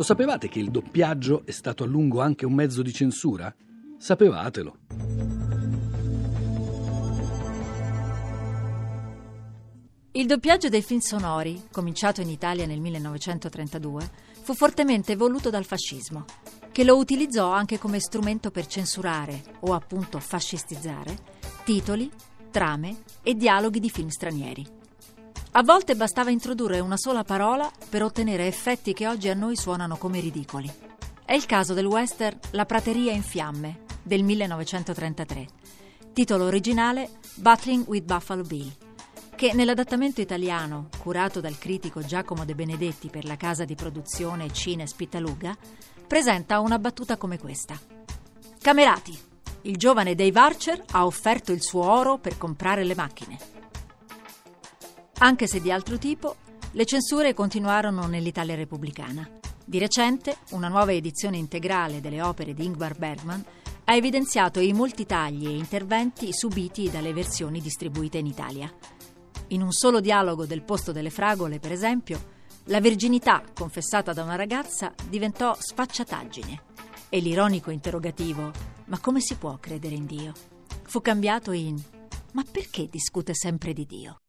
Lo sapevate che il doppiaggio è stato a lungo anche un mezzo di censura? Sapevatelo. Il doppiaggio dei film sonori, cominciato in Italia nel 1932, fu fortemente voluto dal fascismo, che lo utilizzò anche come strumento per censurare, o appunto fascistizzare, titoli, trame e dialoghi di film stranieri. A volte bastava introdurre una sola parola per ottenere effetti che oggi a noi suonano come ridicoli. È il caso del western La prateria in fiamme del 1933, titolo originale Battling with Buffalo Bill, che nell'adattamento italiano, curato dal critico Giacomo De Benedetti per la casa di produzione Cine Spittaluga, presenta una battuta come questa. Camerati, il giovane Dave Archer ha offerto il suo oro per comprare le macchine. Anche se di altro tipo, le censure continuarono nell'Italia repubblicana. Di recente, una nuova edizione integrale delle opere di Ingvar Bergman ha evidenziato i molti tagli e interventi subiti dalle versioni distribuite in Italia. In un solo dialogo del posto delle fragole, per esempio, la verginità confessata da una ragazza diventò sfacciataggine e l'ironico interrogativo ma come si può credere in Dio? fu cambiato in ma perché discute sempre di Dio?